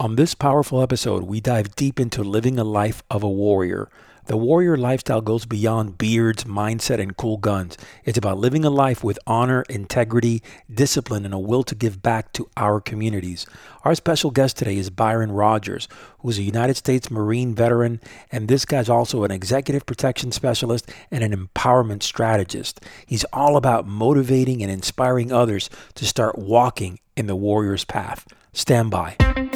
On this powerful episode, we dive deep into living a life of a warrior. The warrior lifestyle goes beyond beards, mindset, and cool guns. It's about living a life with honor, integrity, discipline, and a will to give back to our communities. Our special guest today is Byron Rogers, who's a United States Marine veteran, and this guy's also an executive protection specialist and an empowerment strategist. He's all about motivating and inspiring others to start walking in the warrior's path. Stand by.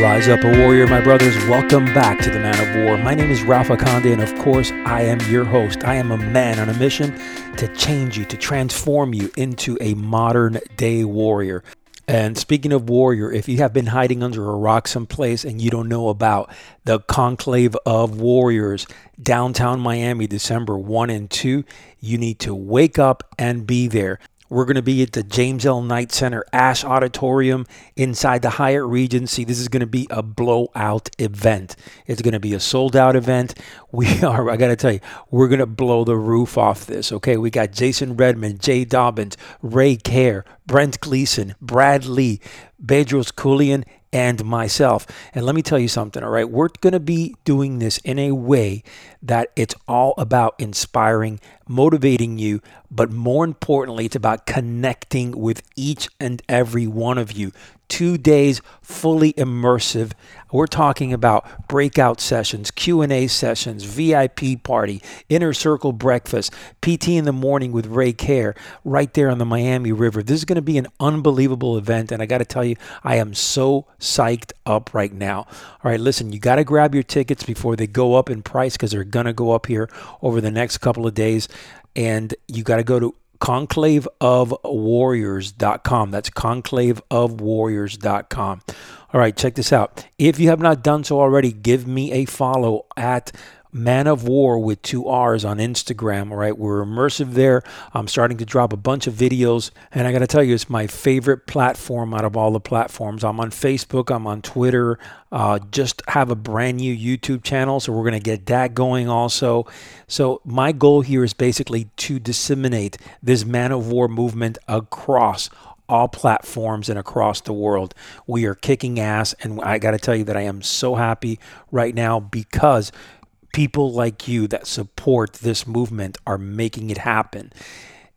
Rise up, a warrior, my brothers. Welcome back to the Man of War. My name is Ralph Akande, and of course, I am your host. I am a man on a mission to change you, to transform you into a modern day warrior. And speaking of warrior, if you have been hiding under a rock someplace and you don't know about the Conclave of Warriors, downtown Miami, December 1 and 2, you need to wake up and be there. We're going to be at the James L. Knight Center Ash Auditorium inside the Hyatt Regency. This is going to be a blowout event. It's going to be a sold out event. We are, I got to tell you, we're going to blow the roof off this. Okay. We got Jason Redman, Jay Dobyns, Ray Care, Brent Gleeson, Brad Lea, Bedros Keuilian, and myself. And let me tell you something, all right? We're going to be doing this in a way that it's all about inspiring, motivating you, but more importantly, it's about connecting with each and every one of you. Two days fully immersive. We're talking about breakout sessions, Q&A sessions, VIP party, inner circle breakfast, PT in the morning with Ray Care right there on the Miami River. This is going to be an unbelievable event and I got to tell you I am so psyched up right now. All right, listen, you got to grab your tickets before they go up in price cuz they're going to go up here over the next couple of days and you got to go to conclaveofwarriors.com. That's conclaveofwarriors.com. All right, check this out. If you have not done so already, give me a follow at Man of War with two R's on Instagram. All right, we're immersive there. I'm starting to drop a bunch of videos, and I got to tell you, it's my favorite platform out of all the platforms. I'm on Facebook, I'm on Twitter. Uh, just have a brand new YouTube channel, so we're going to get that going also. So, my goal here is basically to disseminate this Man of War movement across all platforms and across the world. We are kicking ass, and I got to tell you that I am so happy right now because people like you that support this movement are making it happen.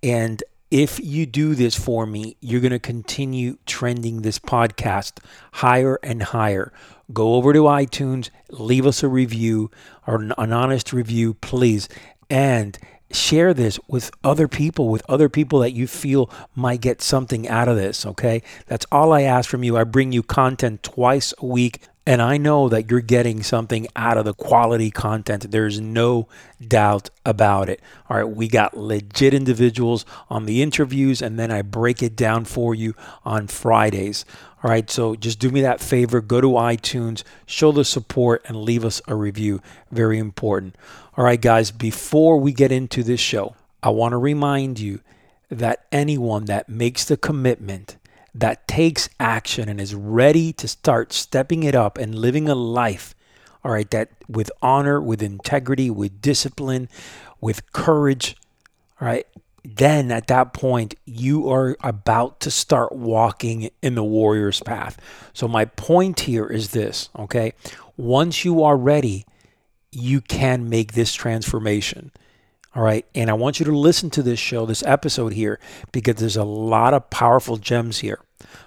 And if you do this for me, you're going to continue trending this podcast higher and higher. Go over to iTunes, leave us a review or an, honest review, please. And share this with other people, with other people that you feel might get something out of this, okay? That's all I ask from you. I bring you content twice a week. And I know that you're getting something out of the quality content. There's no doubt about it. All right, we got legit individuals on the interviews, and then I break it down for you on Fridays. All right, so just do me that favor go to iTunes, show the support, and leave us a review. Very important. All right, guys, before we get into this show, I want to remind you that anyone that makes the commitment, that takes action and is ready to start stepping it up and living a life, all right, that with honor, with integrity, with discipline, with courage, all right, then at that point, you are about to start walking in the warrior's path. So, my point here is this, okay? Once you are ready, you can make this transformation. All right. And I want you to listen to this show, this episode here, because there's a lot of powerful gems here.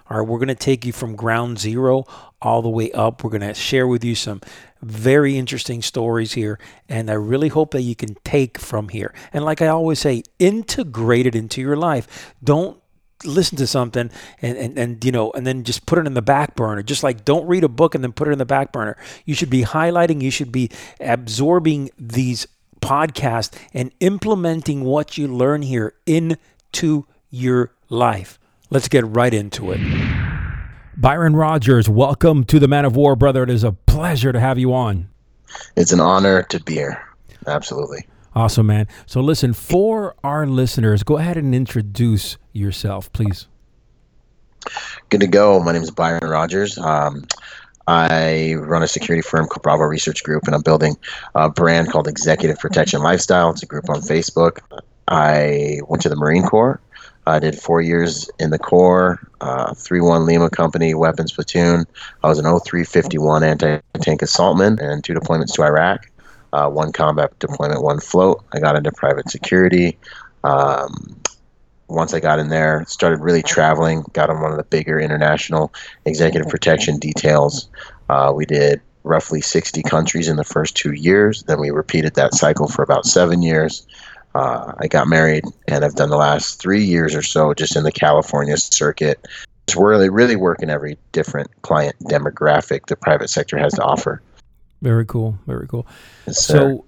All right. We're going to take you from ground zero all the way up. We're going to share with you some very interesting stories here. And I really hope that you can take from here. And like I always say, integrate it into your life. Don't listen to something and, and, and you know and then just put it in the back burner just like don't read a book and then put it in the back burner you should be highlighting you should be absorbing these podcasts and implementing what you learn here into your life let's get right into it byron rogers welcome to the man of war brother it is a pleasure to have you on it's an honor to be here absolutely Awesome, man. So, listen, for our listeners, go ahead and introduce yourself, please. Good to go. My name is Byron Rogers. Um, I run a security firm called Bravo Research Group, and I'm building a brand called Executive Protection Lifestyle. It's a group on Facebook. I went to the Marine Corps. I did four years in the Corps, uh, 3 1 Lima Company, weapons platoon. I was an 0351 anti tank assaultman and two deployments to Iraq. Uh, one combat deployment, one float. I got into private security. Um, once I got in there, started really traveling, got on one of the bigger international executive protection details. Uh, we did roughly 60 countries in the first two years. Then we repeated that cycle for about seven years. Uh, I got married, and I've done the last three years or so just in the California circuit. It's really, really working every different client demographic the private sector has to offer. Very cool. Very cool. Yes, so,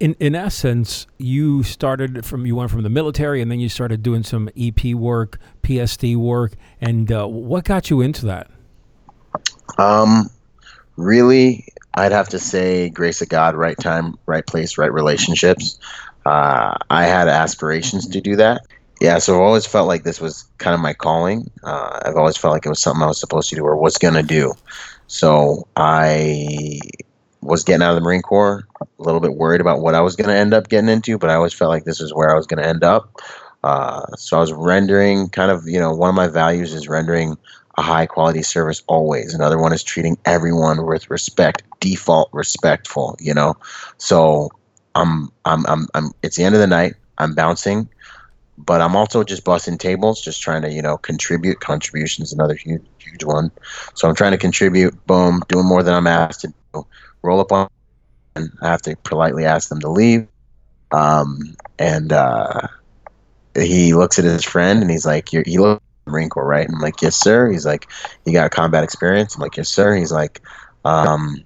in in essence, you started from you went from the military, and then you started doing some EP work, PSD work, and uh, what got you into that? Um, really, I'd have to say grace of God, right time, right place, right relationships. Uh, I had aspirations to do that. Yeah, so I've always felt like this was kind of my calling. Uh, I've always felt like it was something I was supposed to do or was going to do. So I was getting out of the Marine Corps, a little bit worried about what I was going to end up getting into, but I always felt like this is where I was going to end up. Uh, so I was rendering kind of, you know, one of my values is rendering a high quality service always. Another one is treating everyone with respect, default respectful, you know. So I'm, I'm, I'm, I'm, it's the end of the night. I'm bouncing, but I'm also just busting tables, just trying to, you know, contribute. Contributions another huge, huge one. So I'm trying to contribute. Boom, doing more than I'm asked to do roll up on and I have to politely ask them to leave. Um, and uh, he looks at his friend and he's like, You're, "You look Marine Corps, right?" And I'm like, "Yes, sir." He's like, "You got combat experience?" I'm like, "Yes, sir." He's like, um,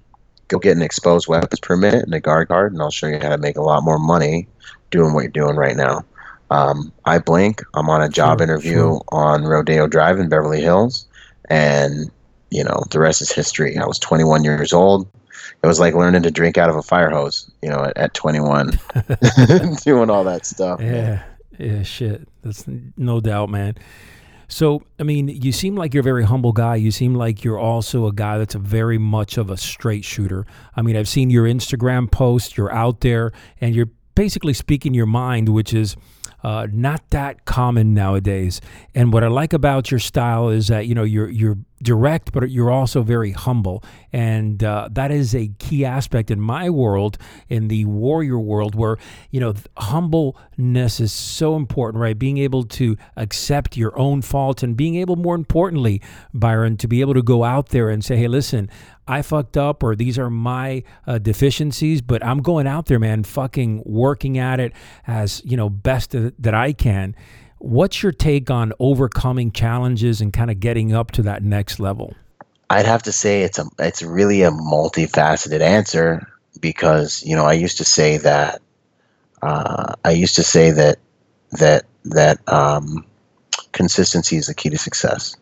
"Go get an exposed weapons permit and a guard card, and I'll show you how to make a lot more money doing what you're doing right now." Um, I blink. I'm on a job sure, interview sure. on Rodeo Drive in Beverly Hills, and you know the rest is history. I was 21 years old it was like learning to drink out of a fire hose, you know, at, at 21, doing all that stuff. Yeah, yeah, shit. That's no doubt, man. So, I mean, you seem like you're a very humble guy. You seem like you're also a guy that's a very much of a straight shooter. I mean, I've seen your Instagram post. You're out there, and you're basically speaking your mind, which is uh, not that common nowadays. And what I like about your style is that you know you're you're direct, but you're also very humble. And uh, that is a key aspect in my world, in the warrior world, where, you know, humbleness is so important, right? Being able to accept your own faults and being able, more importantly, Byron, to be able to go out there and say, hey, listen, I fucked up or these are my uh, deficiencies, but I'm going out there, man, fucking working at it as, you know, best that I can. What's your take on overcoming challenges and kind of getting up to that next level? I'd have to say it's a it's really a multifaceted answer because you know I used to say that uh, I used to say that that that um, consistency is the key to success.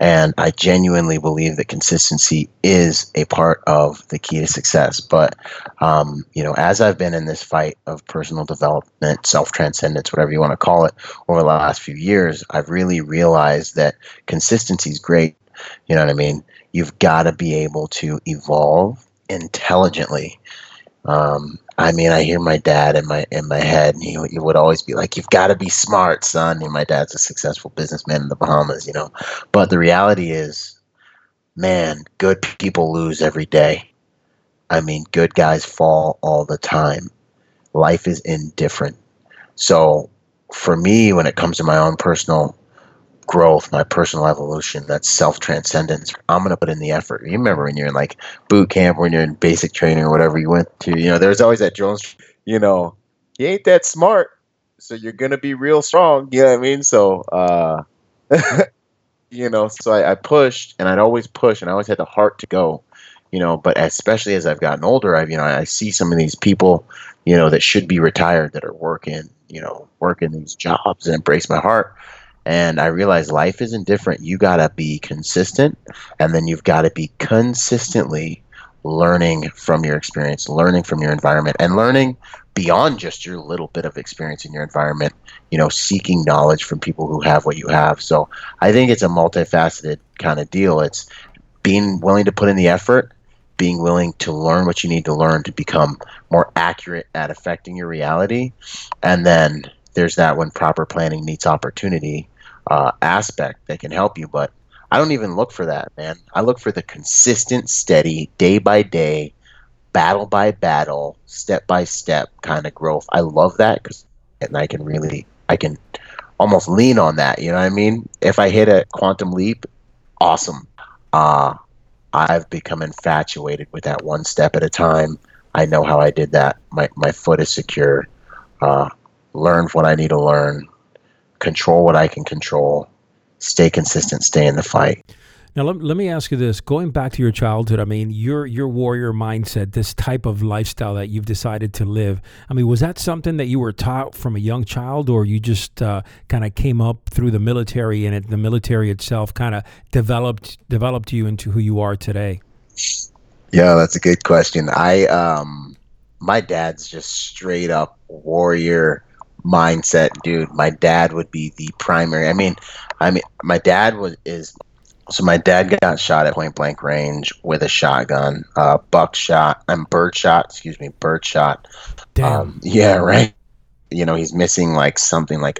And I genuinely believe that consistency is a part of the key to success. But, um, you know, as I've been in this fight of personal development, self transcendence, whatever you want to call it, over the last few years, I've really realized that consistency is great. You know what I mean? You've got to be able to evolve intelligently. Um, I mean, I hear my dad in my in my head, and he, he would always be like, "You've got to be smart, son." And my dad's a successful businessman in the Bahamas, you know. But the reality is, man, good people lose every day. I mean, good guys fall all the time. Life is indifferent. So, for me, when it comes to my own personal growth, my personal evolution, that self transcendence. I'm gonna put in the effort. You remember when you're in like boot camp, when you're in basic training or whatever you went to, you know, there's always that Jones, you know, you ain't that smart, so you're gonna be real strong. You know what I mean? So uh you know, so I, I pushed and I'd always push and I always had the heart to go. You know, but especially as I've gotten older, I've you know, I see some of these people, you know, that should be retired that are working, you know, working these jobs and embrace my heart and I realized life isn't different. You got to be consistent, and then you've got to be consistently learning from your experience, learning from your environment, and learning beyond just your little bit of experience in your environment, you know, seeking knowledge from people who have what you have. So I think it's a multifaceted kind of deal. It's being willing to put in the effort, being willing to learn what you need to learn to become more accurate at affecting your reality, and then there's that when proper planning meets opportunity uh, aspect that can help you. But I don't even look for that, man. I look for the consistent, steady, day by day, battle by battle, step by step kind of growth. I love that because, and I can really, I can almost lean on that. You know what I mean? If I hit a quantum leap, awesome. Uh, I've become infatuated with that one step at a time. I know how I did that. My my foot is secure. Uh, learn what I need to learn. Control what I can control. Stay consistent. Stay in the fight. Now let, let me ask you this: going back to your childhood, I mean, your your warrior mindset, this type of lifestyle that you've decided to live. I mean, was that something that you were taught from a young child, or you just uh, kind of came up through the military and it, the military itself kind of developed developed you into who you are today? Yeah, that's a good question. I um, my dad's just straight up warrior mindset, dude. My dad would be the primary. I mean, I mean, my dad was is so my dad got shot at point blank range with a shotgun, uh, buckshot, and bird shot. Excuse me, bird shot. Damn. Um, yeah, right. You know, he's missing like something like,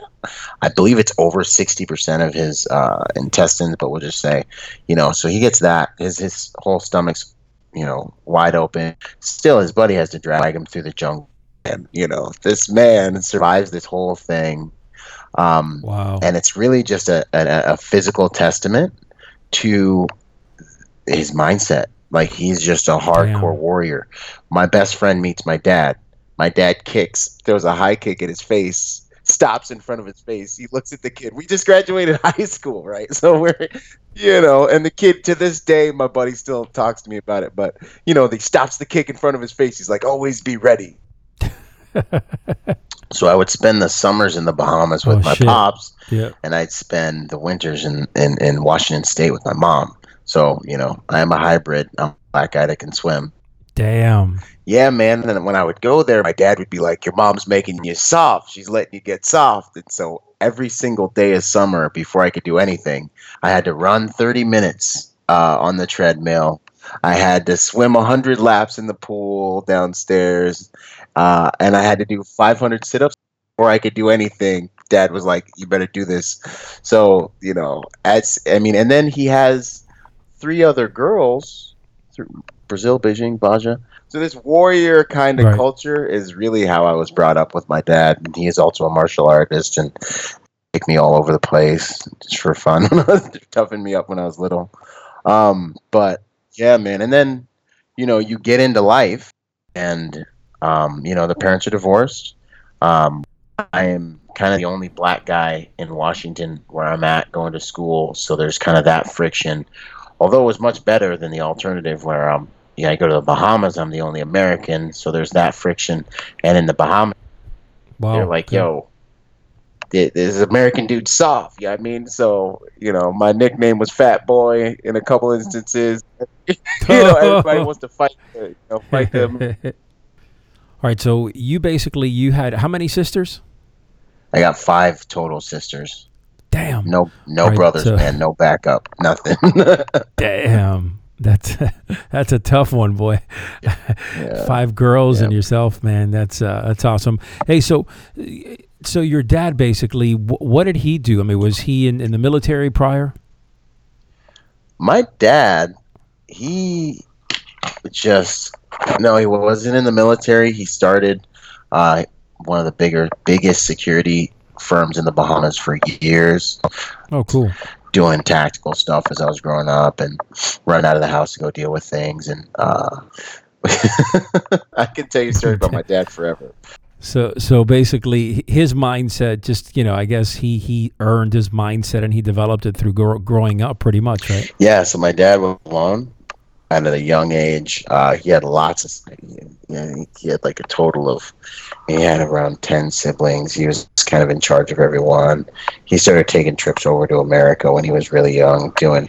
I believe it's over sixty percent of his uh, intestines, but we'll just say, you know, so he gets that. His his whole stomach's, you know, wide open. Still, his buddy has to drag him through the jungle. And you know, this man survives this whole thing. Um, wow. And it's really just a, a, a physical testament to his mindset. Like he's just a hardcore Damn. warrior. My best friend meets my dad. My dad kicks, throws a high kick at his face, stops in front of his face. He looks at the kid. We just graduated high school, right? So we're, you know, and the kid to this day, my buddy still talks to me about it. But you know, he stops the kick in front of his face. He's like, "Always be ready." so I would spend the summers in the Bahamas with oh, my shit. pops, yeah. and I'd spend the winters in, in, in Washington State with my mom. So you know, I am a hybrid. I'm a black guy that can swim. Damn. Yeah, man. And then when I would go there, my dad would be like, "Your mom's making you soft. She's letting you get soft." And so every single day of summer, before I could do anything, I had to run 30 minutes uh, on the treadmill. I had to swim 100 laps in the pool downstairs uh, and I had to do 500 sit-ups before I could do anything. Dad was like, "You better do this." So you know, as I mean, and then he has three other girls, Brazil, Beijing, Baja. So this warrior kind of right. culture is really how I was brought up with my dad. And he is also a martial artist and take me all over the place just for fun, toughen me up when I was little. Um, but yeah, man. And then you know you get into life and um, you know, the parents are divorced. Um, I am kind of the only black guy in Washington where I'm at going to school, so there's kind of that friction. Although it was much better than the alternative where um, yeah, I go to the Bahamas, I'm the only American, so there's that friction. And in the Bahamas, wow. they're like, yo, this American dude soft. Yeah, you know I mean, so you know, my nickname was Fat Boy in a couple instances. you know, everybody wants to fight, you know, fight them. All right, so you basically you had how many sisters? I got five total sisters. Damn. No, no right, brothers, so, man. No backup. Nothing. damn. That's that's a tough one, boy. Yeah. Five girls yeah. and yourself, man. That's uh, that's awesome. Hey, so so your dad basically, what did he do? I mean, was he in, in the military prior? My dad, he just no, he wasn't in the military. He started uh, one of the bigger, biggest security firms in the Bahamas for years. Oh, cool. Doing tactical stuff as I was growing up and running out of the house to go deal with things. And uh, I can tell you stories about my dad forever. So, so basically, his mindset, just you know, I guess he he earned his mindset and he developed it through growing up, pretty much, right? Yeah. So my dad was alone at a young age. Uh, he had lots of, you know, he had like a total of, he had around 10 siblings. He was kind of in charge of everyone. He started taking trips over to America when he was really young, doing.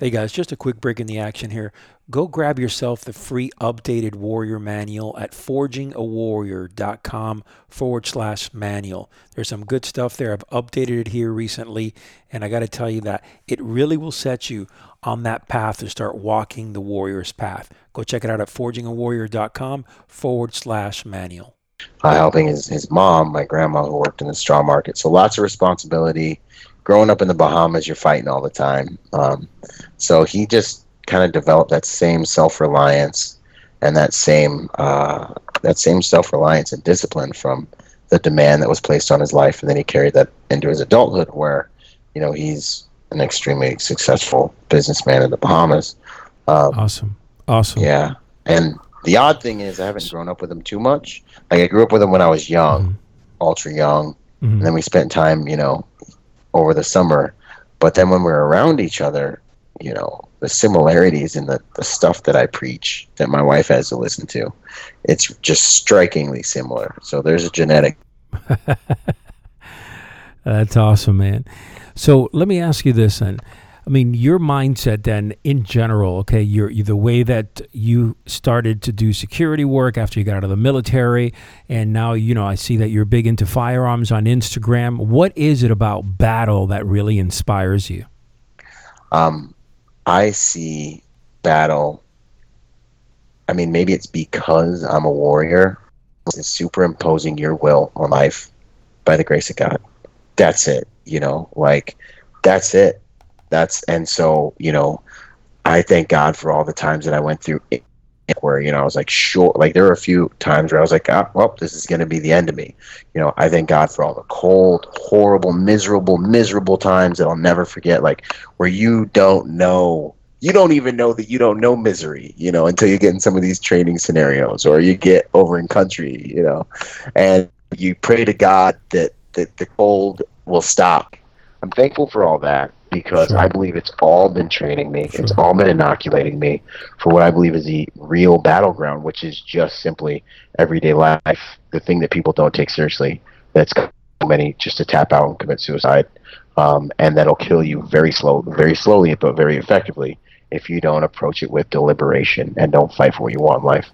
Hey guys, just a quick break in the action here. Go grab yourself the free updated warrior manual at forgingawarrior.com forward slash manual. There's some good stuff there. I've updated it here recently, and I got to tell you that it really will set you on that path to start walking the warrior's path. Go check it out at forgingawarrior.com forward slash manual. Uh, helping his, his mom, my grandma, who worked in the straw market. So lots of responsibility. Growing up in the Bahamas, you're fighting all the time. Um, so he just kind of developed that same self reliance and that same uh, that same self reliance and discipline from the demand that was placed on his life, and then he carried that into his adulthood, where you know he's an extremely successful businessman in the Bahamas. Um, awesome, awesome. Yeah, and the odd thing is, I haven't grown up with him too much. Like I grew up with him when I was young, mm-hmm. ultra young, mm-hmm. and then we spent time, you know, over the summer. But then when we're around each other, you know, the similarities in the, the stuff that I preach that my wife has to listen to, it's just strikingly similar. So there's a genetic. That's awesome, man. So let me ask you this then. I mean, your mindset then in general, okay, your, the way that you started to do security work after you got out of the military, and now, you know, I see that you're big into firearms on Instagram. What is it about battle that really inspires you? Um, I see battle. I mean, maybe it's because I'm a warrior, it's superimposing your will on life by the grace of God. That's it, you know, like, that's it that's and so you know i thank god for all the times that i went through where you know i was like sure like there were a few times where i was like ah, well this is going to be the end of me. You know i thank god for all the cold horrible miserable miserable times that i'll never forget like where you don't know you don't even know that you don't know misery you know until you get in some of these training scenarios or you get over in country you know and you pray to god that that the cold will stop. I'm thankful for all that because sure. I believe it's all been training me. Sure. It's all been inoculating me for what I believe is the real battleground, which is just simply everyday life, the thing that people don't take seriously. That's many just to tap out and commit suicide, um, and that'll kill you very slow, very slowly, but very effectively if you don't approach it with deliberation and don't fight for what you want in life.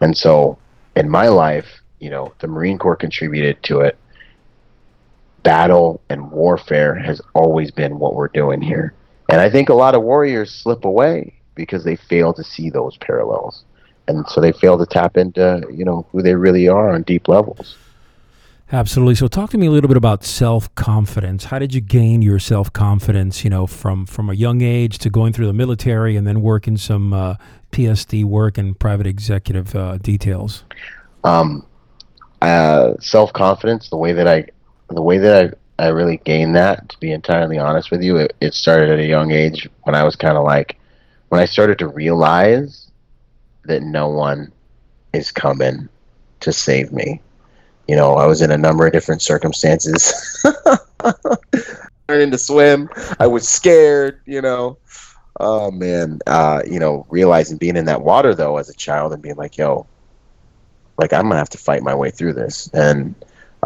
And so, in my life, you know, the Marine Corps contributed to it battle and warfare has always been what we're doing here. And I think a lot of warriors slip away because they fail to see those parallels. And so they fail to tap into, you know, who they really are on deep levels. Absolutely. So talk to me a little bit about self-confidence. How did you gain your self-confidence, you know, from from a young age to going through the military and then working some uh, PSD work and private executive uh, details? Um, uh, self-confidence, the way that I the way that I, I really gained that, to be entirely honest with you, it, it started at a young age when I was kind of like, when I started to realize that no one is coming to save me. You know, I was in a number of different circumstances. Learning to swim, I was scared. You know, oh man, uh, you know, realizing being in that water though as a child and being like, yo, like I'm gonna have to fight my way through this, and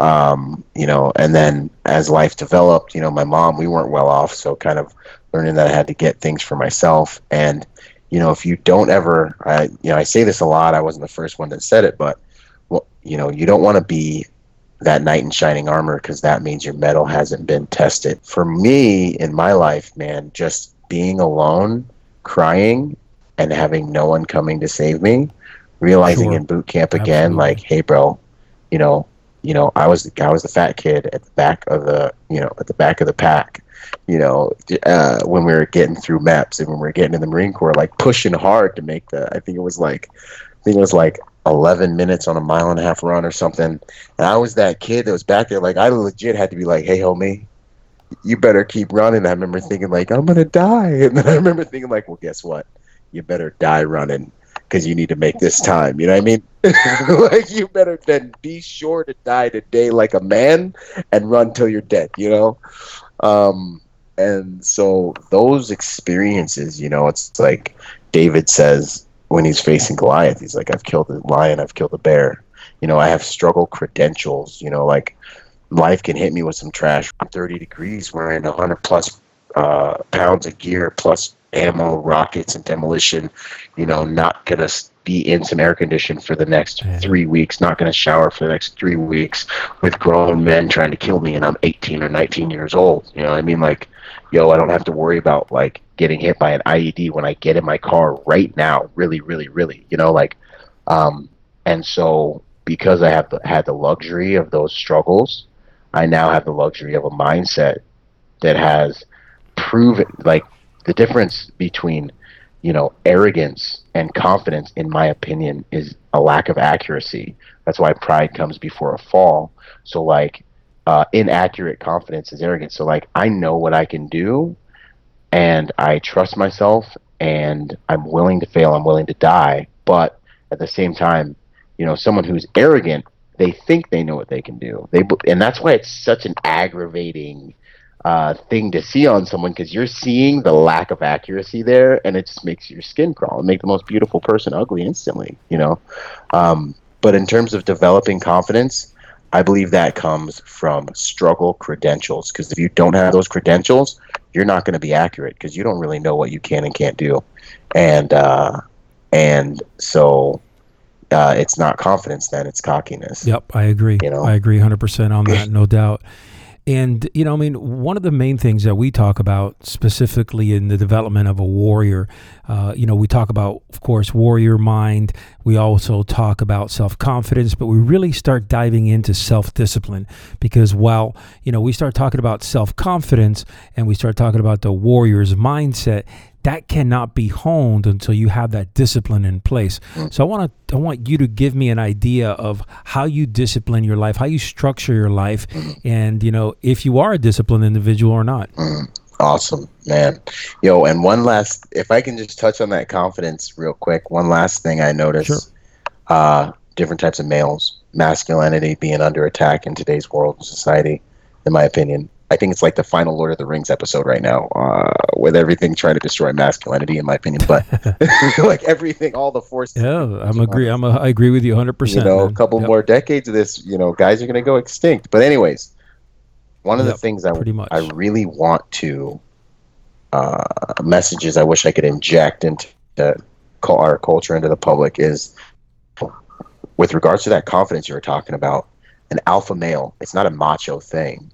um, you know, and then as life developed, you know, my mom, we weren't well off, so kind of learning that I had to get things for myself. And, you know, if you don't ever, I, you know, I say this a lot, I wasn't the first one that said it, but, well, you know, you don't want to be that knight in shining armor because that means your metal hasn't been tested. For me in my life, man, just being alone, crying, and having no one coming to save me, realizing sure. in boot camp again, Absolutely. like, hey, bro, you know, you know, I was I was the fat kid at the back of the you know at the back of the pack. You know, uh, when we were getting through MEPS and when we were getting in the Marine Corps, like pushing hard to make the. I think it was like, I think it was like 11 minutes on a mile and a half run or something. And I was that kid that was back there. Like I legit had to be like, "Hey, homie, you better keep running." I remember thinking like, "I'm gonna die," and then I remember thinking like, "Well, guess what? You better die running." Because you need to make this time. You know what I mean? like you better then be sure to die today like a man and run till you're dead. You know. Um, and so those experiences, you know, it's like David says when he's facing Goliath, he's like, "I've killed a lion, I've killed a bear." You know, I have struggle credentials. You know, like life can hit me with some trash. I'm 30 degrees wearing 100 plus uh, pounds of gear plus ammo, rockets, and demolition. You know, not gonna be in some air condition for the next Yeah. three weeks. Not gonna shower for the next three weeks with grown men trying to kill me, and I'm 18 or 19 years old. You know, what I mean, like, yo, I don't have to worry about like getting hit by an IED when I get in my car right now. Really, really, really. You know, like, um, and so because I have the, had the luxury of those struggles, I now have the luxury of a mindset that has proven like the difference between you know arrogance and confidence in my opinion is a lack of accuracy. That's why pride comes before a fall. So like uh, inaccurate confidence is arrogance. So like i know what i can do and i trust myself and i'm willing to fail i'm willing to die. But at the same time you know someone who's arrogant they think they know what they can do. They and that's why it's such an aggravating uh, thing to see on someone because you're seeing the lack of accuracy there, and it just makes your skin crawl and make the most beautiful person ugly instantly. You know, um, but in terms of developing confidence, I believe that comes from struggle credentials. Because if you don't have those credentials, you're not going to be accurate because you don't really know what you can and can't do, and uh, and so. Uh, it's not confidence then it's cockiness Yep, I agree. You know? I agree 100% on that, no doubt. And, you know, I mean, one of the main things that we talk about specifically in the development of a warrior, uh, you know, we talk about, of course, warrior mind. We also talk about self confidence, but we really start diving into self discipline because while, you know, we start talking about self confidence and we start talking about the warrior's mindset, that cannot be honed until you have that discipline in place. Mm. So I want to I want you to give me an idea of how you discipline your life, how you structure your life, mm. and you know if you are a disciplined individual or not. Mm. Awesome, man. Yo, and one last, if I can just touch on that confidence real quick, one last thing I noticed Sure. uh, different types of males, masculinity being under attack in today's world society, in my opinion. I think it's like the final Lord of the Rings episode right now, uh, with everything trying to destroy masculinity, in my opinion. But like everything, all the forces. Yeah, I'm agree. I'm a, I agree with you 100. you percent know, a couple more decades of this, you know, guys are going to go extinct. But anyways, one of Yep, the things I pretty much. I really want to uh, messages I wish I could inject into the, our culture into the public is with regards to that confidence you were talking about. An alpha male, it's not a macho thing.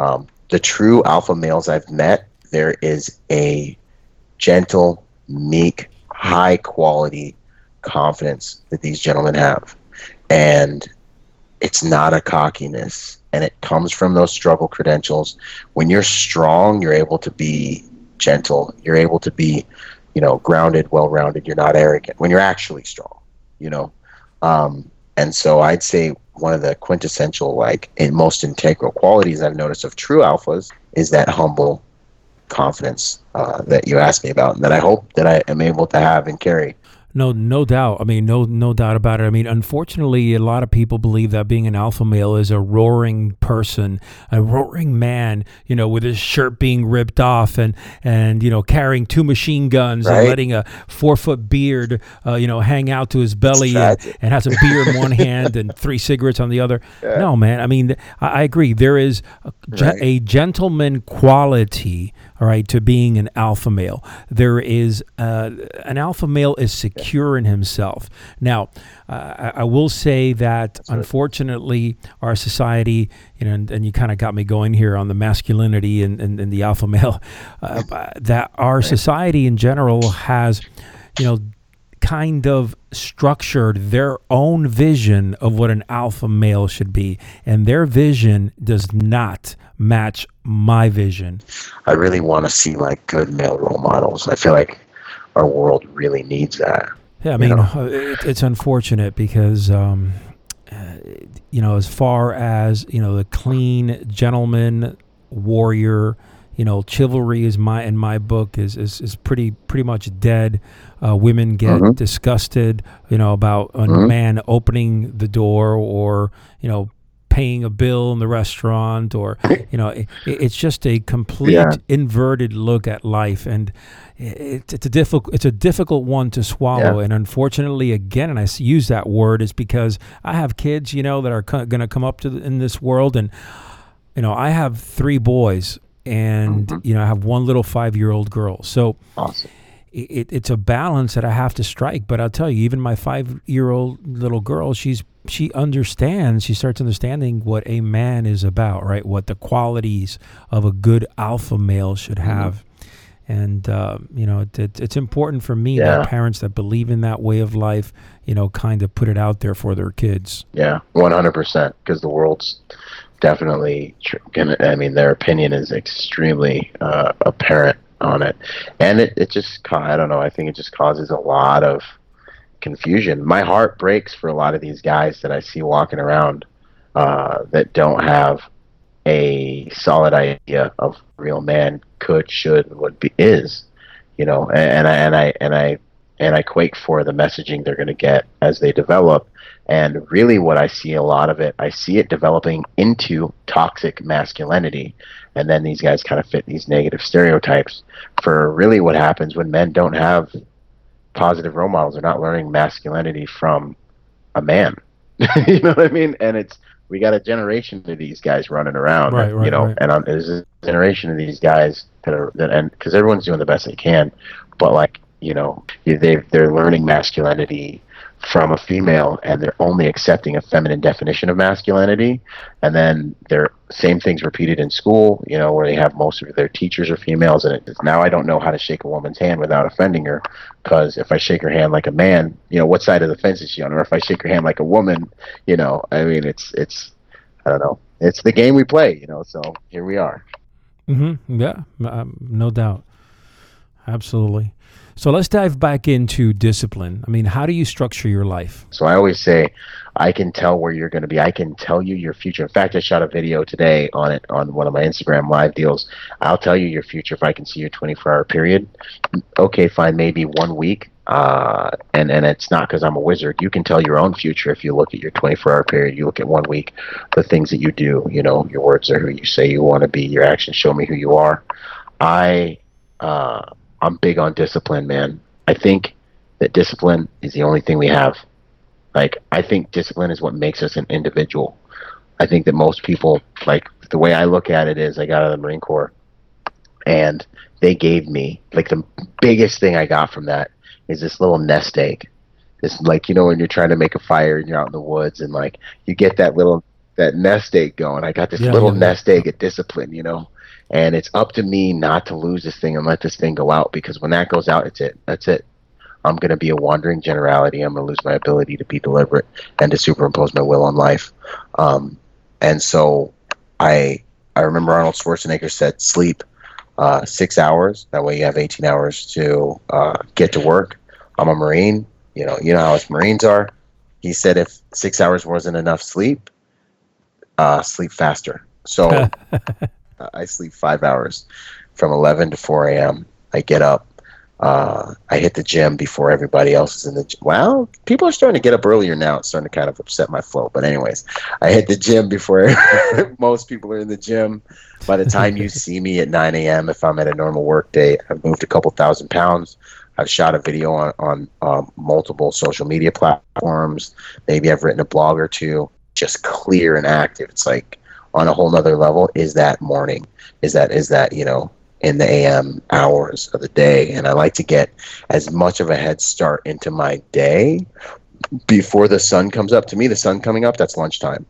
Um, the true alpha males I've met, there is a gentle, meek, high quality confidence that these gentlemen have. And it's not a cockiness. And it comes from those struggle credentials. When you're strong, you're able to be gentle. You're able to be, you know, grounded, well rounded. You're not arrogant when you're actually strong, you know. Um, and so I'd say one of the quintessential, like, and most integral qualities I've noticed of true alphas is that humble confidence uh, that you asked me about, and that I hope that I am able to have and carry. No, no doubt. I mean, no, no doubt about it. I mean, unfortunately, a lot of people believe that being an alpha male is a roaring person, a roaring man. You know, with his shirt being ripped off and and you know carrying two machine guns and letting a four foot beard, uh, you know, hang out to his belly and, and has a beer in one hand and three cigarettes on the other. No, man. I mean, I, I agree. There is a, Right. a gentleman quality, all right, to being an alpha male. There is uh, an alpha male is secure in himself. Now, uh, I, I will say that unfortunately, our society, you know, and, and you kind of got me going here on the masculinity and, and, and the alpha male, uh, that our society in general has, you know, kind of structured their own vision of what an alpha male should be. And their vision does not match my vision. I really want to see like good male role models. I feel like our world really needs that. Yeah, I You mean, know? uh, it, it's unfortunate because, um, uh, you know, as far as, you know, the clean gentleman warrior, you know, chivalry is my in my book is is, is pretty pretty much dead. Uh, women get Mhm. disgusted, you know, about a Mhm. man opening the door or you know paying a bill in the restaurant or you know it, it's just a complete Yeah. inverted look at life and it, it's a difficult it's a difficult one to swallow and unfortunately again and I use that word is because I have kids you know that are co- going to come up to the, in this world and you know I have three boys and Mhm. you know I have one little five year old girl. So Awesome. It, it's a balance that I have to strike. But I'll tell you, even my five year old little girl, she's she understands. She starts understanding what a man is about, right? What the qualities of a good alpha male should Mm-hmm. have. And uh, you know, it, it, it's important for me Yeah. that parents that believe in that way of life, you know, kind of put it out there for their kids. Yeah, one hundred percent. Because the world's definitely. I mean, their opinion is extremely uh, apparent on it, and it it just I don't know. I think it just causes a lot of confusion. My heart breaks for a lot of these guys that I see walking around uh, that don't have a solid idea of real man could, should, would be is. You know, and, and I and I and I and I quake for the messaging they're going to get as they develop. And really, what I see a lot of it, I see it developing into toxic masculinity. And then these guys kind of fit these negative stereotypes for really what happens when men don't have positive role models. They're not learning masculinity from a man. you know what I mean? And it's, we got a generation of these guys running around, Right, right, you know, right. and um, there's a generation of these guys that are, that, and because everyone's doing the best they can, but like, you know, they they're learning masculinity from a female and they're only accepting a feminine definition of masculinity. And then they're same things repeated in school you know where they have most of their teachers are females. And it's now i don't know how to shake a woman's hand without offending her. Because if i shake her hand like a man you know what side of the fence is she on? Or if i shake her hand like a woman you know i mean it's it's i don't know. It's the game we play you know so here we are. Mm-hmm. Yeah, um, no doubt. Absolutely. So let's dive back into discipline. I mean, how do you structure your life? So I always say, I can tell where you're going to be. I can tell you your future. In fact, I shot a video today on it on one of my Instagram live deals. I'll tell you your future if I can see your 24 hour period. Okay, fine, maybe one week. Uh, and and it's not because I'm a wizard. You can tell your own future if you look at your 24 hour period. You look at one week, the things that you do. You know, your words are who you say you want to be. Your actions show me who you are. I uh, I'm big on discipline, man. I think that discipline is the only thing we have. Like, I think discipline is what makes us an individual. I think that most people, like, the way I look at it is I got out of the Marine Corps and they gave me, like, the biggest thing I got from that is this little nest egg. This, like, you know, when you're trying to make a fire and you're out in the woods and, like, you get that little, that nest egg going. I got this Yeah, little yeah. nest egg of discipline, you know? And it's up to me not to lose this thing and let this thing go out because when that goes out, it's it. That's it. I'm going to be a wandering generality. I'm going to lose my ability to be deliberate and to superimpose my will on life. Um, and so I I remember Arnold Schwarzenegger said, sleep uh, six hours. That way you have 18 hours to uh, get to work. I'm a Marine. You know, you know how us Marines are. He said if six hours wasn't enough sleep, uh, sleep faster. So I sleep five hours from 11 to 4 a.m. I get up. Uh, I hit the gym before everybody else is in the gym. Well, people are starting to get up earlier now. It's starting to kind of upset my flow. But anyways, I hit the gym before most people are in the gym. By the time you see me at 9 a.m., if I'm at a normal work day, I've moved a couple thousand pounds. I've shot a video on, on um, multiple social media platforms. Maybe I've written a blog or two. Just clear and active. It's like on a whole nother level is that morning. Is that is that, you know, in the AM hours of the day. And I like to get as much of a head start into my day before the sun comes up. To me, the sun coming up, that's lunchtime.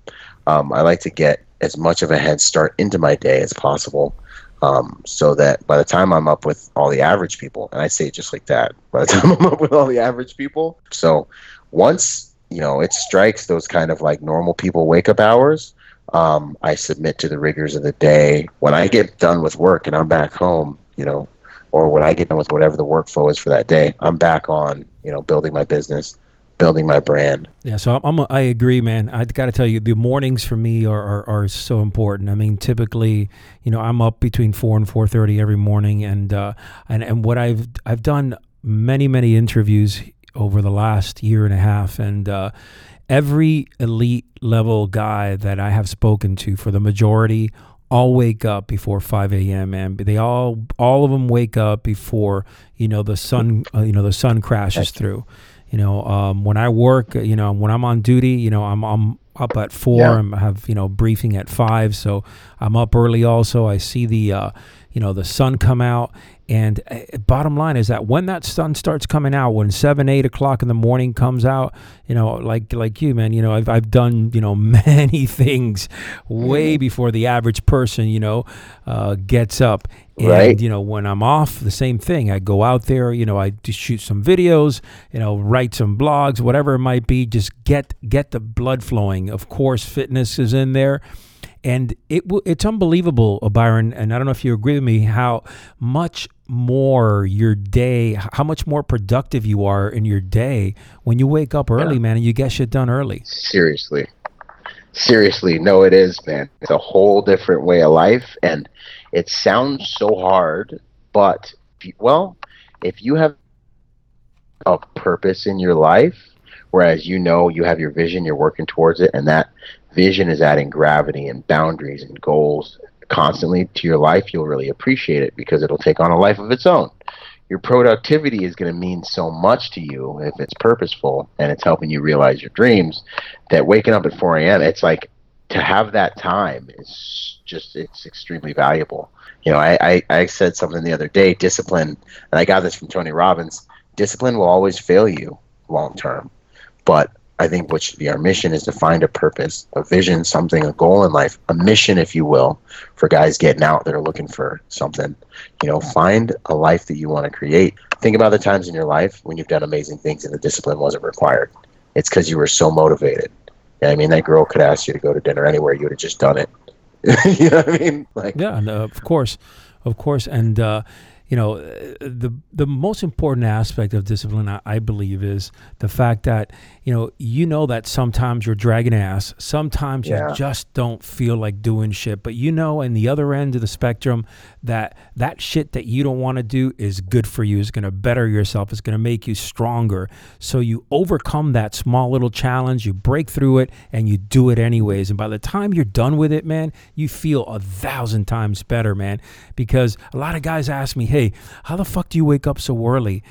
Um, I like to get as much of a head start into my day as possible. Um, so that by the time I'm up with all the average people, and I say it just like that, by the time I'm up with all the average people, so once you know it strikes those kind of like normal people wake up hours, um, I submit to the rigors of the day. When I get done with work and I'm back home, you know, or when I get done with whatever the workflow is for that day, I'm back on, you know, building my business, building my brand. Yeah, so I'm, I'm agree, man. I got to tell you, the mornings for me are, are, are so important. I mean, typically, you know, I'm up between four and four thirty every morning, and uh, and and what I've I've done many many interviews over the last year and a half, and uh, every elite level guy that I have spoken to, for the majority, all wake up before 5 a.m. and they all all of them wake up before you know the sun uh, you know the sun crashes through. You know, um, when I work, you know, when I'm on duty, you know, I'm I'm up at four. Yeah. I have you know briefing at five, so I'm up early. Also, I see the uh, you know the sun come out. And uh, bottom line is that when that sun starts coming out, when seven, eight o'clock in the morning comes out, you know, like like you, man, you know, I've I've done you know many things way before the average person, you know, uh, gets up. And Right. you know, when I'm off, the same thing. I go out there, you know, I just shoot some videos, you know, write some blogs, whatever it might be. Just get get the blood flowing. Of course, fitness is in there, and it w- it's unbelievable, uh, Byron. And I don't know if you agree with me how much more your day, how much more productive you are in your day when you wake up early, man, and you get shit done early. Seriously. Seriously, no, it is, man. It's a whole different way of life, and it sounds so hard, but well, if you have a purpose in your life, whereas you know you have your vision, you're working towards it, and that vision is adding gravity and boundaries and goals constantly to your life, you'll really appreciate it because it'll take on a life of its own. Your productivity is going to mean so much to you if it's purposeful and it's helping you realize your dreams that waking up at 4 a.m., it's like to have that time is just, it's extremely valuable. You know, I, I, I said something the other day discipline, and I got this from Tony Robbins discipline will always fail you long term. But I think what should be our mission is to find a purpose, a vision, something, a goal in life, a mission, if you will, for guys getting out that are looking for something. You know, find a life that you want to create. Think about the times in your life when you've done amazing things and the discipline wasn't required. It's because you were so motivated. I mean, that girl could ask you to go to dinner anywhere, you would have just done it. you know what I mean? Like, Yeah, and, uh, of course, of course, and uh, you know, uh, the the most important aspect of discipline, I, I believe, is the fact that you know you know that sometimes you're dragging ass, sometimes Yeah. you just don't feel like doing shit, but you know, in the other end of the spectrum, that that shit that you don't want to do is good for you, is going to better yourself, it's going to make you stronger. So you overcome that small little challenge, you break through it, and you do it anyways. And by the time you're done with it, man, you feel a thousand times better, man. Because a lot of guys ask me, hey, how the fuck do you wake up so early?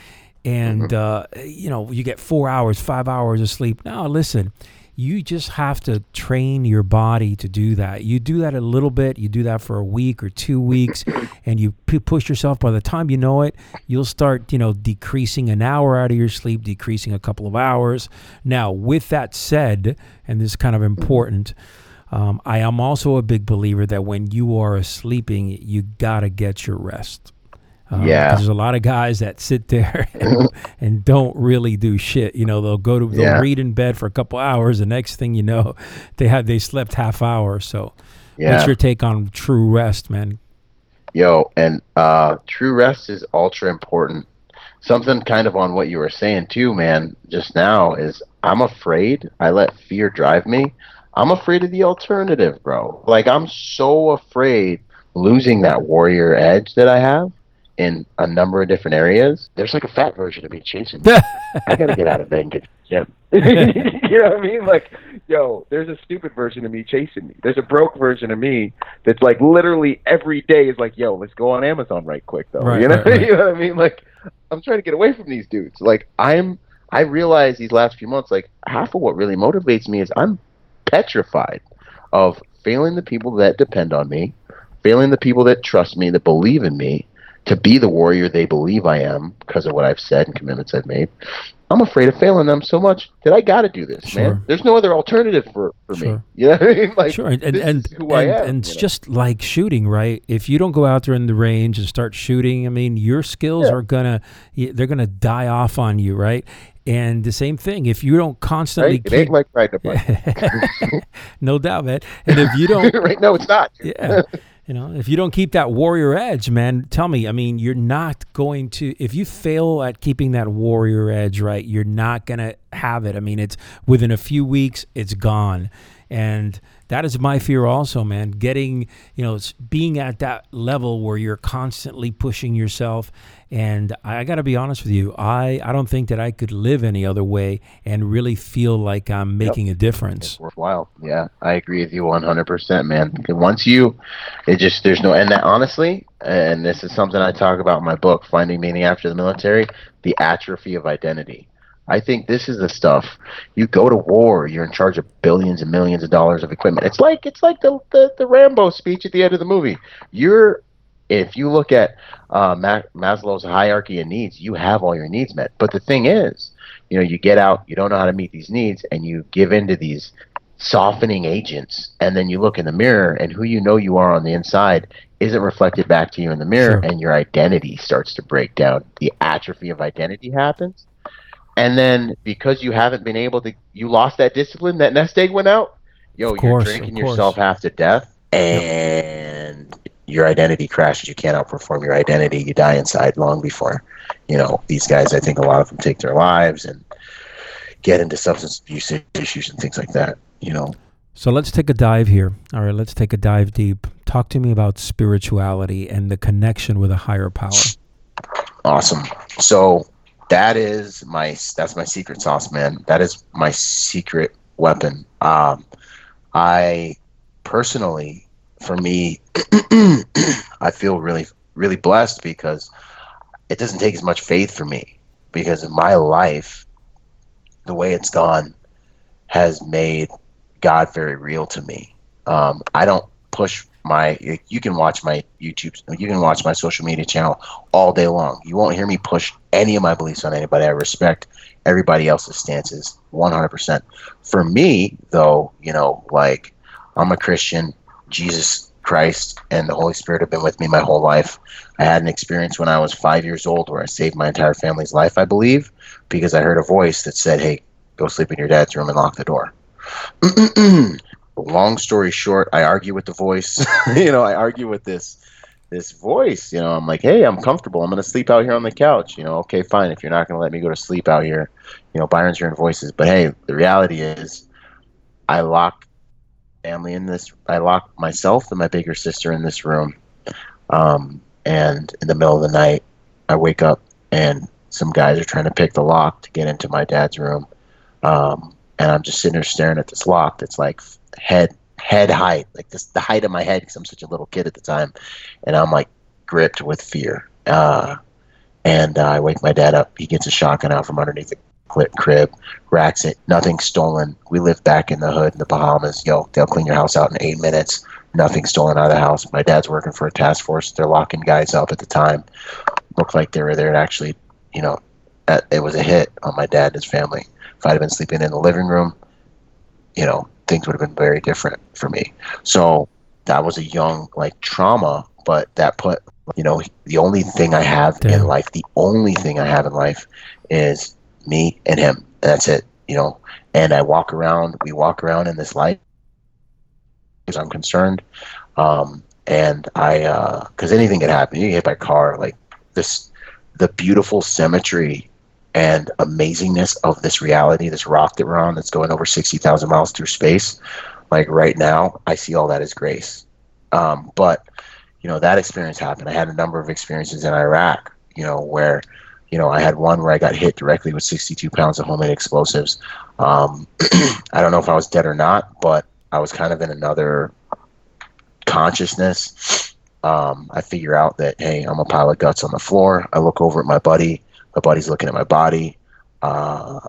And, uh, you know, you get four hours, five hours of sleep. Now, listen, you just have to train your body to do that. You do that a little bit, you do that for a week or two weeks, and you p- push yourself. By the time you know it, you'll start, you know, decreasing an hour out of your sleep, decreasing a couple of hours. Now, with that said, and this is kind of important, um, I am also a big believer that when you are sleeping, you gotta get your rest. Um, Yeah. there's a lot of guys that sit there and, and don't really do shit. You know, they'll go to they'll Yeah. read in bed for a couple hours. The next thing you know, they have they slept half hour. So, yeah. what's your take on true rest, man? Yo, and uh, true rest is ultra important. Something kind of on what you were saying too, man, just now is I'm afraid. I let fear drive me. I'm afraid of the alternative, bro. Like I'm so afraid losing that warrior edge that I have in a number of different areas. There's like a fat version of me chasing me. I gotta get out of bed and get to the gym. you know what I mean? Like, yo, there's a stupid version of me chasing me. There's a broke version of me that's like literally every day is like, yo, let's go on Amazon right quick though. Right, you know, right, right. you know what I mean? Like, I'm trying to get away from these dudes. Like, I'm. I realized these last few months, like half of what really motivates me is I'm petrified of failing the people that depend on me, failing the people that trust me, that believe in me, to be the warrior they believe I am because of what I've said and commitments I've made. I'm afraid of failing them so much that I got to do this, Sure. man. There's no other alternative for, for me. Sure. You know what I mean? Like, sure, and and and, is who I am, and it's know? just like shooting, right? If you don't go out there in the range and start shooting, I mean, your skills Yeah. are gonna they're gonna die off on you, right? And the same thing, if you don't constantly right? It keep, ain't like riding a bike. no doubt, man. And if you don't, right? No, it's not. yeah, you know, if you don't keep that warrior edge, man, tell me, I mean, you're not going to. If you fail at keeping that warrior edge, right, you're not gonna have it. I mean, it's within a few weeks, it's gone, and that is my fear also, man. Getting, you know, it's being at that level where you're constantly pushing yourself. And I, I got to be honest with you, I, I don't think that I could live any other way and really feel like I'm making a difference. It's worthwhile. Yeah, I agree with you 100%, man. Once you, it just, there's no, and that honestly, and this is something I talk about in my book, Finding Meaning After the Military, the atrophy of identity. I think this is the stuff. You go to war, you're in charge of billions and millions of dollars of equipment. It's like it's like the the, the Rambo speech at the end of the movie. You're if you look at uh, Maslow's hierarchy of needs, you have all your needs met. But the thing is, you know, you get out, you don't know how to meet these needs, and you give in to these softening agents, and then you look in the mirror, and who you know you are on the inside isn't reflected back to you in the mirror, sure. and your identity starts to break down. The atrophy of identity happens and then because you haven't been able to, you lost that discipline. That nest egg went out. Yo, you're drinking yourself half to death, and yep. your identity crashes. You can't outperform your identity. You die inside long before. You know these guys. I think a lot of them take their lives and get into substance abuse issues and things like that. You know. So let's take a dive here. All right, let's take a dive deep. Talk to me about spirituality and the connection with a higher power. Awesome. So that is my that's my secret sauce, man. That is my secret weapon. Um, I personally, for me, I feel really really blessed because it doesn't take as much faith for me because in my life, the way it's gone has made God very real to me. Um, I don't push my you can watch my YouTube you can watch my social media channel all day long. You won't hear me push any of my beliefs on anybody. I respect everybody else's stances 100%. For me though, you know, like I'm a Christian, Jesus Christ and the Holy Spirit have been with me my whole life. I had an experience when I was 5 years old where I saved my entire family's life, I believe, because I heard a voice that said, "Hey, go sleep in your dad's room and lock the door." long story short, I argue with the voice. you know, I argue with this this voice. You know, I'm like, hey, I'm comfortable. I'm gonna sleep out here on the couch. You know, okay, fine. If you're not gonna let me go to sleep out here, you know, Byron's hearing voices. But hey, the reality is, I lock family in this. I lock myself and my bigger sister in this room. Um, and in the middle of the night, I wake up and some guys are trying to pick the lock to get into my dad's room. Um, and I'm just sitting there staring at this lock that's like head head height, like this the height of my head because I'm such a little kid at the time, and I'm like gripped with fear. Uh, and uh, I wake my dad up. He gets a shotgun out from underneath the crib, racks it. Nothing stolen. We live back in the hood in the Bahamas. Yo, they'll clean your house out in eight minutes. Nothing stolen out of the house. My dad's working for a task force. They're locking guys up at the time. Looked like they were there to actually, you know, it was a hit on my dad and his family. If I'd have been sleeping in the living room, you know, things would have been very different for me. So that was a young like trauma, but that put you know the only thing I have Damn. in life, the only thing I have in life is me and him. And that's it, you know. And I walk around, we walk around in this life as I'm concerned. Um, and I, because uh, anything could happen. You get hit by a car, like this, the beautiful symmetry and amazingness of this reality, this rock that we're on that's going over 60,000 miles through space. Like right now, I see all that as grace. Um, but, you know, that experience happened. I had a number of experiences in Iraq, you know, where, you know, I had one where I got hit directly with 62 pounds of homemade explosives. Um, I don't know if I was dead or not, but I was kind of in another consciousness. Um, I figure out that, hey, I'm a pile of guts on the floor. I look over at my buddy my body's looking at my body. Uh,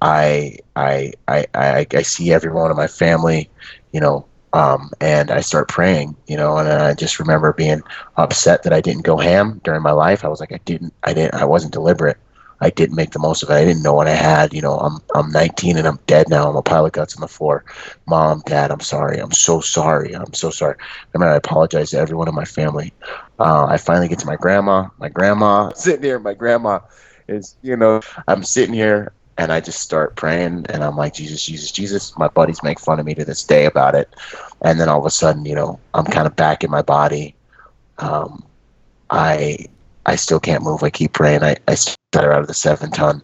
I, I, I, I, I see everyone in my family, you know, um, and I start praying, you know, and I just remember being upset that I didn't go ham during my life. I was like, I didn't, I didn't, I wasn't deliberate. I didn't make the most of it. I didn't know what I had. You know, I'm I'm 19 and I'm dead now. I'm a pile of guts on the floor. Mom, Dad, I'm sorry. I'm so sorry. I'm so sorry. I mean, I apologize to everyone in my family. Uh, I finally get to my grandma. My grandma sitting here. My grandma is, you know, I'm sitting here and I just start praying and I'm like, Jesus, Jesus, Jesus. My buddies make fun of me to this day about it. And then all of a sudden, you know, I'm kind of back in my body. Um, I I still can't move. I keep praying. I, I stutter out of the seven ton.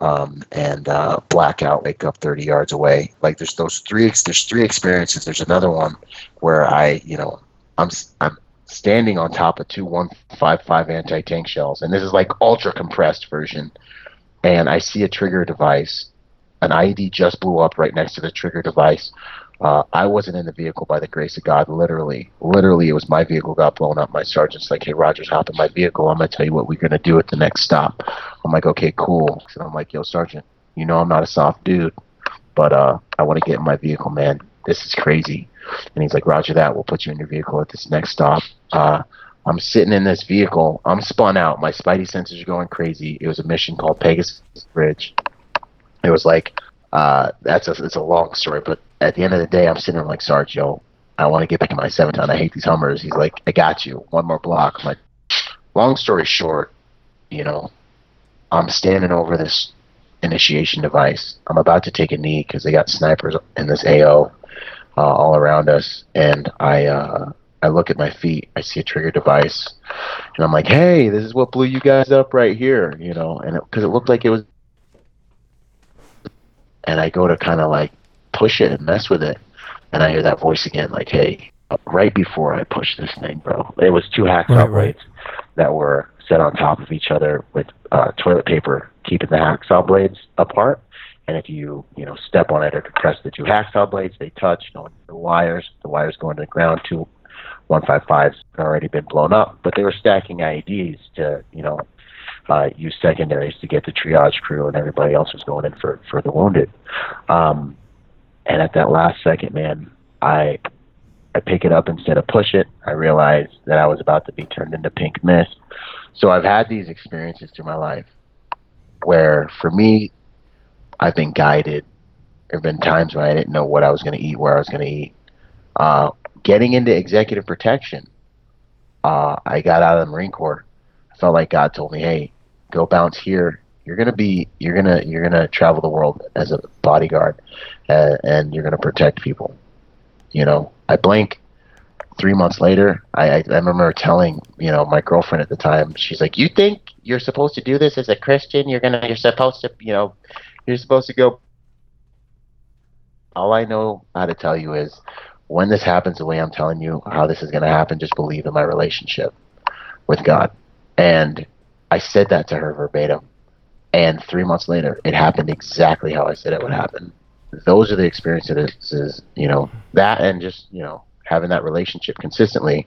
Um, and uh, blackout, wake up 30 yards away. Like there's those three, there's three experiences. There's another one where I, you know, I'm, I'm standing on top of two 155 anti tank shells, and this is like ultra compressed version. And I see a trigger device, an IED just blew up right next to the trigger device. Uh, I wasn't in the vehicle by the grace of God. Literally, literally, it was my vehicle got blown up. My sergeant's like, "Hey, Rodgers, hop in my vehicle. I'm gonna tell you what we're gonna do at the next stop." I'm like, "Okay, cool." So I'm like, "Yo, sergeant, you know I'm not a soft dude, but uh, I want to get in my vehicle, man. This is crazy." And he's like, "Roger that. We'll put you in your vehicle at this next stop." Uh, I'm sitting in this vehicle. I'm spun out. My spidey senses are going crazy. It was a mission called Pegasus Bridge. It was like uh, that's a it's a long story, but at the end of the day, I'm sitting there like, Sarge, yo, I want to get back in my seven ton. I hate these Hummers. He's like, I got you. One more block. I'm like, long story short, you know, I'm standing over this initiation device. I'm about to take a knee because they got snipers in this AO uh, all around us, and I uh, I look at my feet. I see a trigger device, and I'm like, hey, this is what blew you guys up right here, you know, and because it, it looked like it was. And I go to kind of like push it and mess with it. And I hear that voice again, like, hey, right before I push this thing, bro. It was two hacksaw right, blades right. that were set on top of each other with uh, toilet paper, keeping the hacksaw blades apart. And if you, you know, step on it or press the two hacksaw blades, they touch, know, the wires, the wires go into the ground. Two 155s had already been blown up, but they were stacking IEDs to, you know, uh, use secondaries to get the triage crew and everybody else was going in for, for the wounded. Um, and at that last second, man, I I pick it up instead of push it. I realized that I was about to be turned into pink mist. So I've had these experiences through my life where for me I've been guided. There have been times when I didn't know what I was going to eat, where I was going to eat. Uh, getting into executive protection, uh, I got out of the Marine Corps. I felt like God told me, "Hey, go bounce here you're gonna be you're gonna you're gonna travel the world as a bodyguard, uh, and you're gonna protect people. You know, I blink. Three months later, I, I I remember telling you know my girlfriend at the time. She's like, "You think you're supposed to do this as a Christian? You're gonna you're supposed to you know you're supposed to go." All I know how to tell you is when this happens the way I'm telling you how this is going to happen, just believe in my relationship with God. And I said that to her verbatim. And three months later, it happened exactly how I said it would happen. Those are the experiences, you know, that and just, you know, having that relationship consistently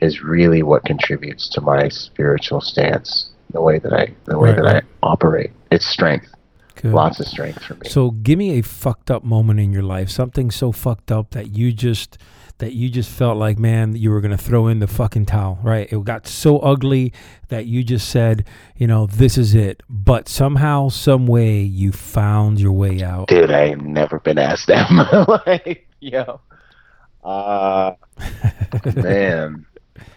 is really what contributes to my spiritual stance, the way that I, the way right, that. I operate. It's strength. Good. Lots of strength for me. So, give me a fucked up moment in your life, something so fucked up that you just that you just felt like, man, you were going to throw in the fucking towel, right? It got so ugly that you just said, you know, this is it. But somehow, some way, you found your way out. Dude, I ain't never been asked that in my life. Yo. Uh, man,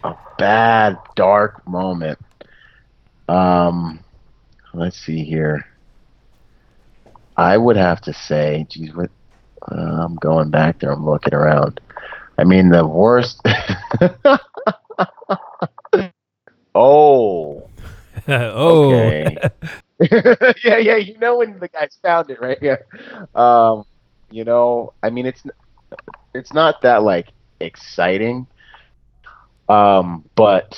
a bad, dark moment. Um, let's see here. I would have to say, geez, what? Uh, I'm going back there. I'm looking around. I mean, the worst. oh. oh. Yeah, yeah. You know when the guys found it, right? Yeah. Um, you know, I mean, it's it's not that like exciting. Um, but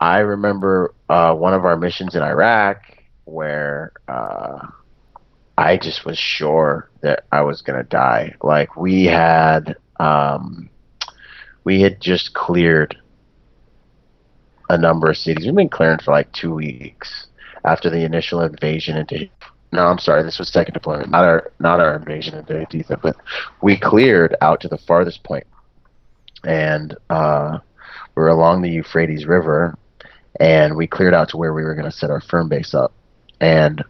I remember uh, one of our missions in Iraq where uh, I just was sure that I was gonna die. Like we had um, we had just cleared a number of cities. We've been clearing for like two weeks after the initial invasion into. No, I'm sorry. This was second deployment, not our not our invasion into Haditha, but we cleared out to the farthest point. and uh, we are along the Euphrates River, and we cleared out to where we were going to set our firm base up. And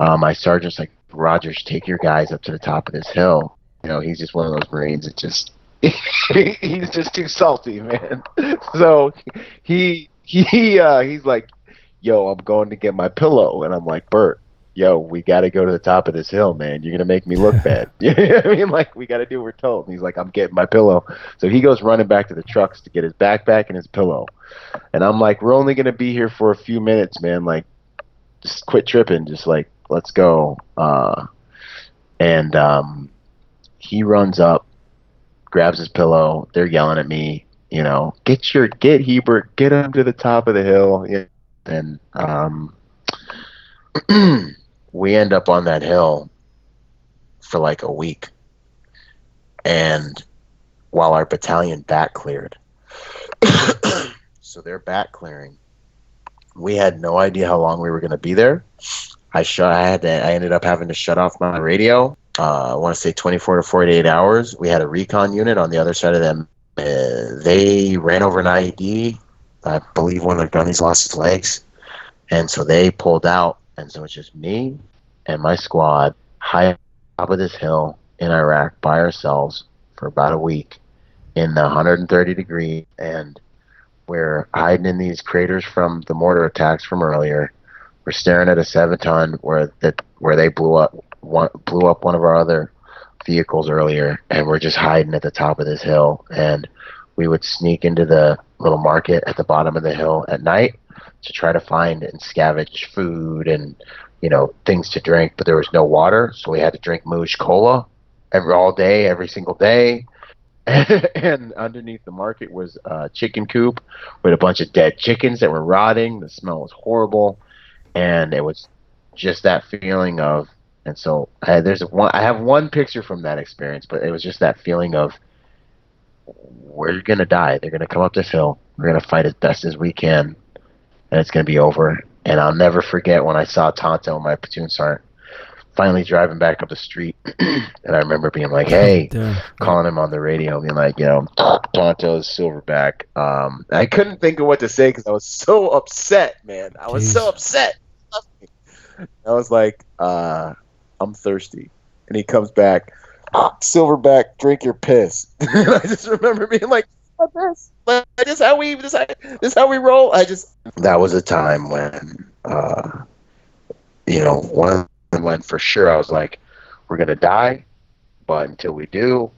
uh, my sergeant's like, Rodgers, take your guys up to the top of this hill you know, he's just one of those Marines that just he's just too salty, man. So he he uh he's like, Yo, I'm going to get my pillow and I'm like, Bert, yo, we gotta go to the top of this hill, man. You're gonna make me look bad. you know I mean? Like we gotta do what we're told. And he's like, I'm getting my pillow. So he goes running back to the trucks to get his backpack and his pillow. And I'm like, We're only gonna be here for a few minutes, man. Like just quit tripping, just like let's go. Uh and um he runs up, grabs his pillow. They're yelling at me, you know, get your get Hebert, get him to the top of the hill. And um, we end up on that hill, for like a week. And while our battalion back cleared, so they're back clearing. We had no idea how long we were going to be there. I shut. I had to. I ended up having to shut off my radio. Uh, I want to say 24 to 48 hours. We had a recon unit on the other side of them. Uh, they ran over an IED. I believe one of the gunnies lost his legs, and so they pulled out. And so it's just me and my squad high up top of this hill in Iraq by ourselves for about a week in the 130 degree and we're hiding in these craters from the mortar attacks from earlier. We're staring at a seven ton where that where they blew up one blew up one of our other vehicles earlier, and we're just hiding at the top of this hill. And we would sneak into the little market at the bottom of the hill at night to try to find and scavenge food and you know things to drink. But there was no water, so we had to drink Mooj Cola every all day, every single day. and underneath the market was a chicken coop with a bunch of dead chickens that were rotting. The smell was horrible, and it was just that feeling of. And so I, there's one. I have one picture from that experience, but it was just that feeling of we're gonna die. They're gonna come up this hill. We're gonna fight as best as we can, and it's gonna be over. And I'll never forget when I saw Tonto, and my platoon sergeant, finally driving back up the street, and I remember being like, "Hey," calling him on the radio, being like, "You know, Tonto's Silverback." Um, I couldn't think of what to say because I was so upset, man. I was Jeez. so upset. I was like, uh, "I'm thirsty," and he comes back, "Silverback, drink your piss." I just remember being like, "This, this is how we, this, this how we roll." I just that was a time when, uh, you know, one when for sure I was like, we're gonna die, but until we do,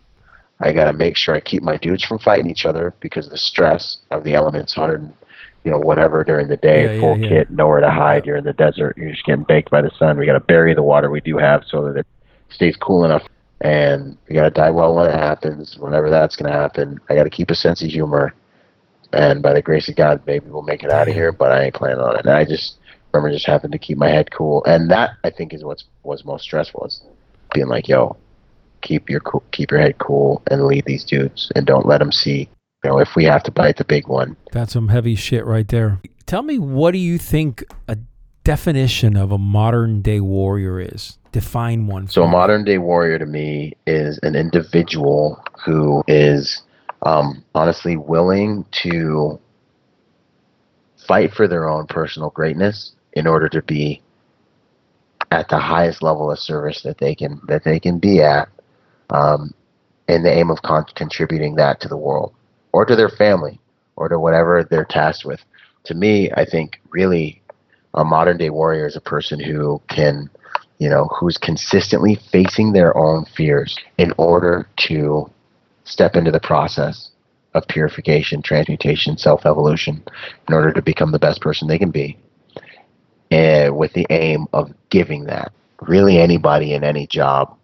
I gotta make sure I keep my dudes from fighting each other because the stress of the elements, hundred, you know, whatever during the day, yeah, full yeah, kit, nowhere to hide. You're in the desert. You're just getting baked by the sun. We gotta bury the water we do have so that it stays cool enough. And we gotta die well when it happens. Whenever that's gonna happen, I gotta keep a sense of humor. And by the grace of God, maybe we'll make it out of here. But I ain't planning on it. And I just remember just having to keep my head cool, and that I think is what's was most stressful is being like, yo, keep your cool, keep your head cool, and lead these dudes, and don't let them see. You know, if we have to bite the big one. That's some heavy shit right there. Tell me, what do you think a definition of a modern day warrior is? Define one. So, a modern day warrior to me is an individual who is um, honestly willing to fight for their own personal greatness in order to be at the highest level of service that they can that they can be at, um, in the aim of con- contributing that to the world or to their family or to whatever they're tasked with. To me, I think really a modern day warrior is a person who can, you know, who's consistently facing their own fears in order to step into the process of purification, transmutation, self evolution in order to become the best person they can be and with the aim of giving that. Really, anybody in any job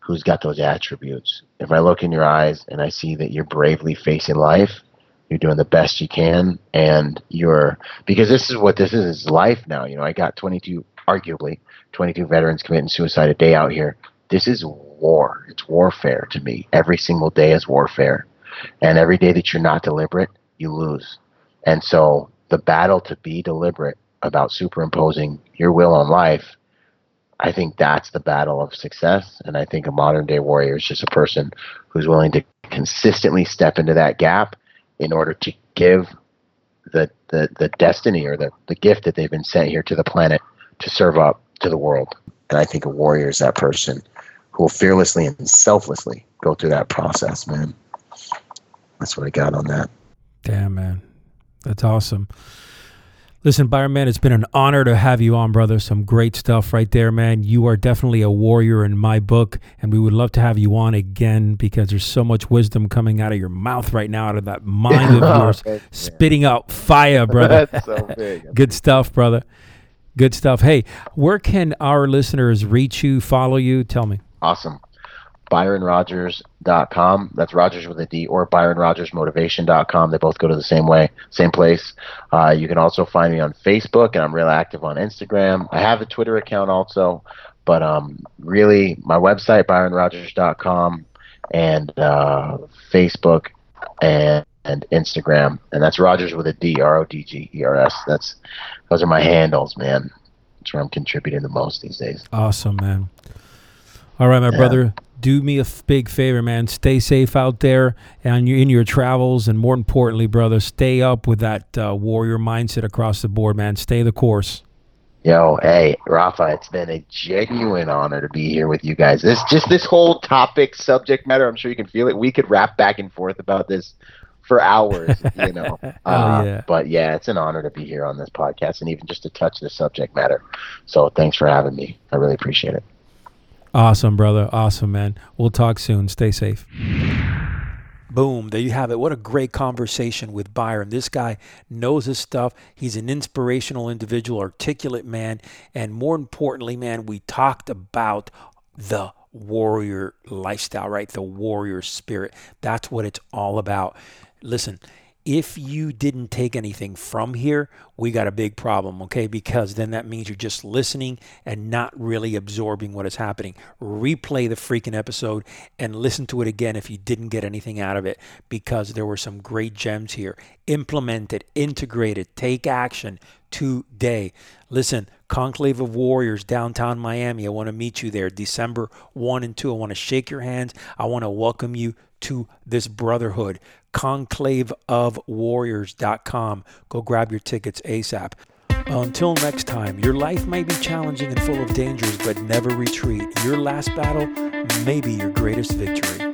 who's got those attributes. If I look in your eyes and I see that you're bravely facing life, you're doing the best you can, and you're because this is what this is, is life now. You know, I got 22, arguably 22 veterans committing suicide a day out here. This is war. It's warfare to me. Every single day is warfare, and every day that you're not deliberate, you lose. And so the battle to be deliberate about superimposing your will on life, I think that's the battle of success. And I think a modern day warrior is just a person who's willing to consistently step into that gap in order to give the, the, the destiny or the, the gift that they've been sent here to the planet to serve up to the world. And I think a warrior is that person who will fearlessly and selflessly go through that process, man. That's what I got on that. Damn, man. That's awesome. Listen, Byron, man, it's been an honor to have you on, brother. Some great stuff right there, man. You are definitely a warrior in my book, and we would love to have you on again because there's so much wisdom coming out of your mouth right now, out of that mind of oh, yours, oh, spitting out fire, brother. That's so big. Good stuff, brother. Good stuff. Hey, where can our listeners reach you, follow you? Tell me. Awesome. ByronRodgers.com. That's Rodgers with a D, or ByronRodgersMotivation.com. They both go to the same way, same place. Uh, you can also find me on Facebook, and I'm real active on Instagram. I have a Twitter account also, but um, really, my website byronrodgers.com and uh, Facebook and and Instagram, and that's Rodgers with a D, R O D G E R S. That's those are my handles, man. That's where I'm contributing the most these days. Awesome, man. All right, my yeah. brother. Do me a f- big favor, man. Stay safe out there and in your travels, and more importantly, brother, stay up with that uh, warrior mindset across the board, man. Stay the course. Yo, hey, Rafa, it's been a genuine honor to be here with you guys. This just this whole topic, subject matter, I'm sure you can feel it. We could rap back and forth about this for hours, you know. oh, uh, yeah. But yeah, it's an honor to be here on this podcast and even just to touch the subject matter. So thanks for having me. I really appreciate it. Awesome, brother. Awesome, man. We'll talk soon. Stay safe. Boom, there you have it. What a great conversation with Byron. This guy knows his stuff. He's an inspirational individual, articulate man, and more importantly, man, we talked about the warrior lifestyle, right? The warrior spirit. That's what it's all about. Listen, if you didn't take anything from here, we got a big problem, okay? Because then that means you're just listening and not really absorbing what is happening. Replay the freaking episode and listen to it again if you didn't get anything out of it because there were some great gems here. Implement it, integrate it, take action today. Listen, Conclave of Warriors, downtown Miami. I want to meet you there December 1 and 2. I want to shake your hands. I want to welcome you to this brotherhood conclaveofwarriors.com. Go grab your tickets ASAP. Until next time, your life may be challenging and full of dangers, but never retreat. Your last battle may be your greatest victory.